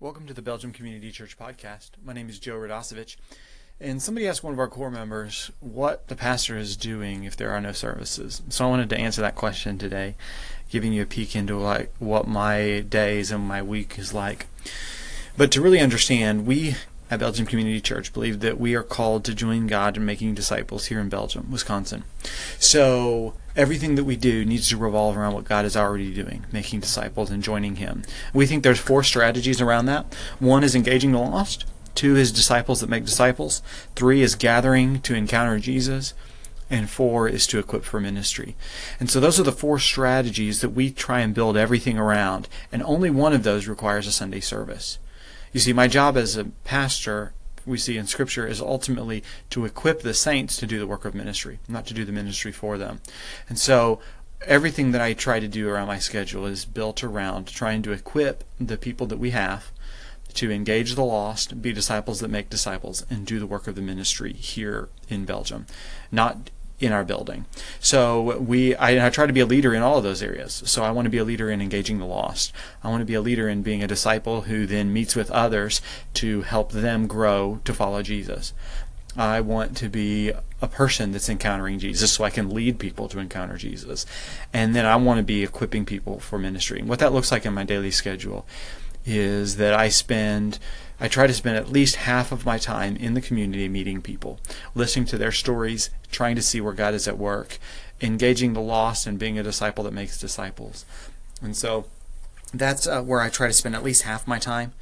Welcome to the Belgium Community Church podcast. My name is Joe Radosevich, and somebody asked one of our core members what the pastor is doing if there are no services. So I wanted to answer that question today, giving you a peek into like what my days and my week is like. But to really understand, we at Belgium Community Church believe that we are called to join God in making disciples here in Belgium, Wisconsin. So everything that we do needs to revolve around what God is already doing, making disciples and joining Him. We think there's four strategies around that. One is engaging the lost. Two is disciples that make disciples. Three is gathering to encounter Jesus. And four is to equip for ministry. And so those are the four strategies that we try and build everything around. And only one of those requires a Sunday service. You see, my job as a pastor, we see in Scripture, is ultimately to equip the saints to do the work of ministry, not to do the ministry for them. And so everything that I try to do around my schedule is built around trying to equip the people that we have to engage the lost, be disciples that make disciples, and do the work of the ministry here in Belgium. Not in our building. So we, I, I, try to be a leader in all of those areas. So I want to be a leader in engaging the lost. I want to be a leader in being a disciple who then meets with others to help them grow to follow Jesus. I want to be a person that's encountering Jesus so I can lead people to encounter Jesus. And then I want to be equipping people for ministry. And what that looks like in my daily schedule is that I spend I try to spend at least half of my time in the community meeting people, listening to their stories, trying to see where God is at work, engaging the lost, and being a disciple that makes disciples. And so that's uh, where I try to spend at least half my time.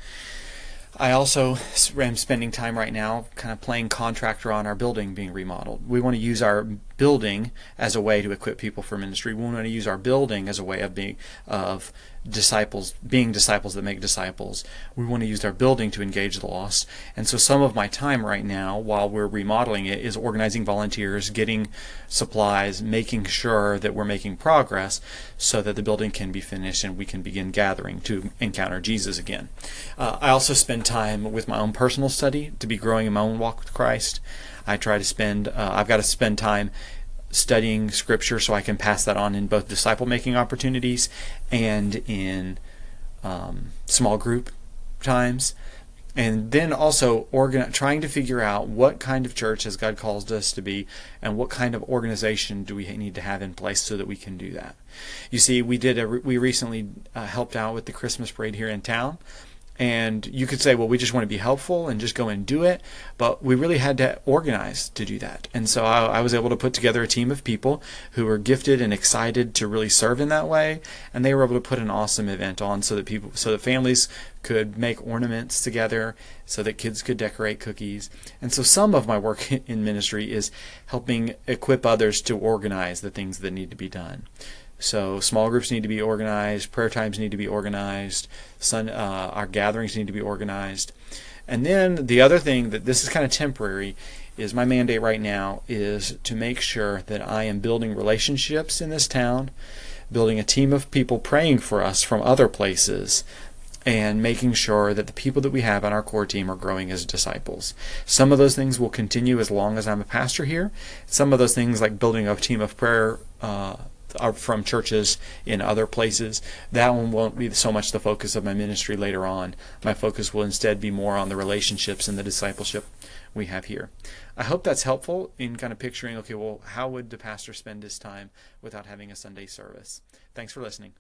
I also am spending time right now kind of playing contractor on our building being remodeled. We want to use our building as a way to equip people for ministry. We want to use our building as a way of being of disciples, being disciples that make disciples. We want to use our building to engage the lost. And so some of my time right now while we're remodeling it is organizing volunteers, getting supplies, making sure that we're making progress so that the building can be finished and we can begin gathering to encounter Jesus again. Uh, I also spend time with my own personal study to be growing in my own walk with Christ. I try to spend, uh, I've got to spend time studying scripture so I can pass that on in both disciple making opportunities and in um, small group times. And then also organ- trying to figure out what kind of church has God called us to be and what kind of organization do we need to have in place so that we can do that. You see, we did a, we recently uh, helped out with the Christmas parade here in town and you could say, well, we just want to be helpful and just go and do it. But we really had to organize to do that. And so I, I, was able to put together a team of people who were gifted and excited to really serve in that way. And they were able to put an awesome event on so that people, so that families could make ornaments together, so that kids could decorate cookies. And so some of my work in ministry is helping equip others to organize the things that need to be done. So small groups need to be organized, prayer times need to be organized, sun, uh, our gatherings need to be organized. And then the other thing that this is kind of temporary is my mandate right now is to make sure that I am building relationships in this town, building a team of people praying for us from other places, and making sure that the people that we have on our core team are growing as disciples. Some of those things will continue as long as I'm a pastor here. Some of those things, like building a team of prayer uh, are from churches in other places. That one won't be so much the focus of my ministry later on. My focus will instead be more on the relationships and the discipleship we have here. I hope that's helpful in kind of picturing okay, well, how would the pastor spend his time without having a Sunday service? Thanks for listening.